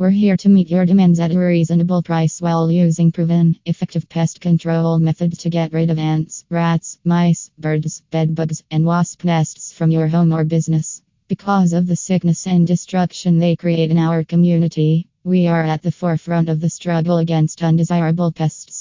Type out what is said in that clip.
We're here to meet your demands at a reasonable price while using proven, effective pest control methods to get rid of ants, rats, mice, birds, bedbugs, and wasp nests from your home or business. Because of the sickness and destruction they create in our community, we are at the forefront of the struggle against undesirable pests.